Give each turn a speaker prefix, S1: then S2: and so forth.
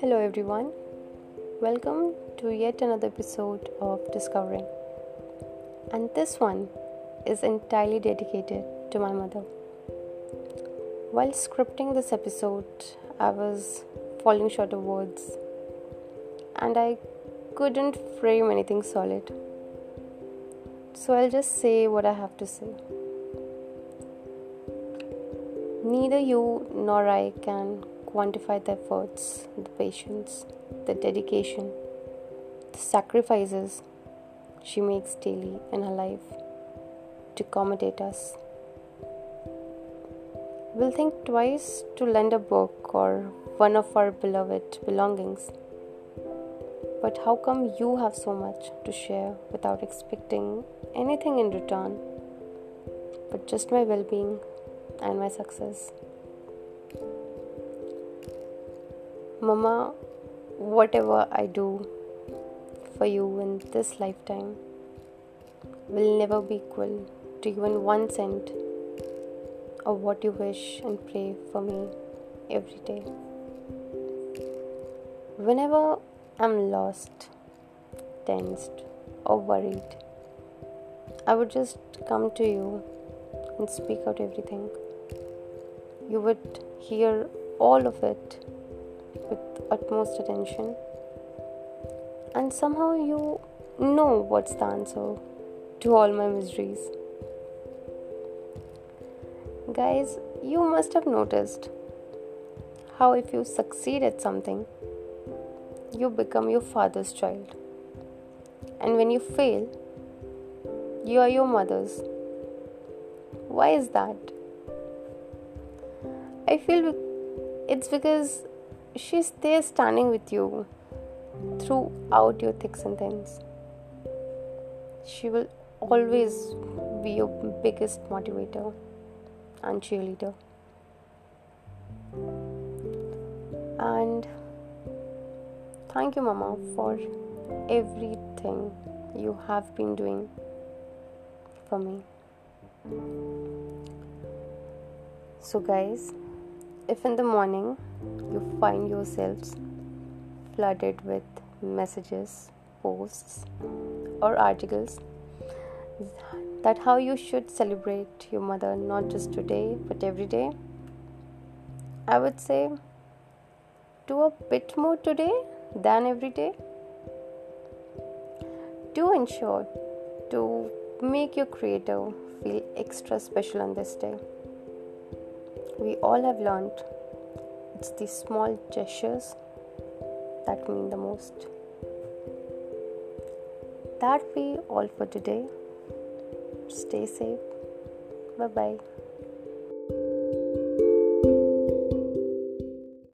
S1: Hello, everyone. Welcome to yet another episode of Discovering. And this one is entirely dedicated to my mother. While scripting this episode, I was falling short of words and I couldn't frame anything solid. So I'll just say what I have to say. Neither you nor I can quantify the efforts, the patience, the dedication, the sacrifices she makes daily in her life to accommodate us. We'll think twice to lend a book or one of our beloved belongings. But how come you have so much to share without expecting anything in return but just my well being and my success? Mama, whatever I do for you in this lifetime will never be equal to even one cent of what you wish and pray for me every day. Whenever I'm lost, tensed, or worried, I would just come to you and speak out everything. You would hear all of it with utmost attention, and somehow you know what's the answer to all my miseries. Guys, you must have noticed how if you succeed at something, you become your father's child. And when you fail, you are your mother's. Why is that? I feel it's because she's there standing with you throughout your thick and thins. She will always be your biggest motivator and cheerleader. And thank you, Mama, for everything you have been doing for me. So, guys, if in the morning you find yourselves flooded with messages, posts, or articles that how you should celebrate your mother not just today but every day, I would say do a bit more today than every day. to ensure to make your creator feel extra special on this day we all have learned it's the small gestures that mean the most. That be all for today. Stay safe. Bye bye.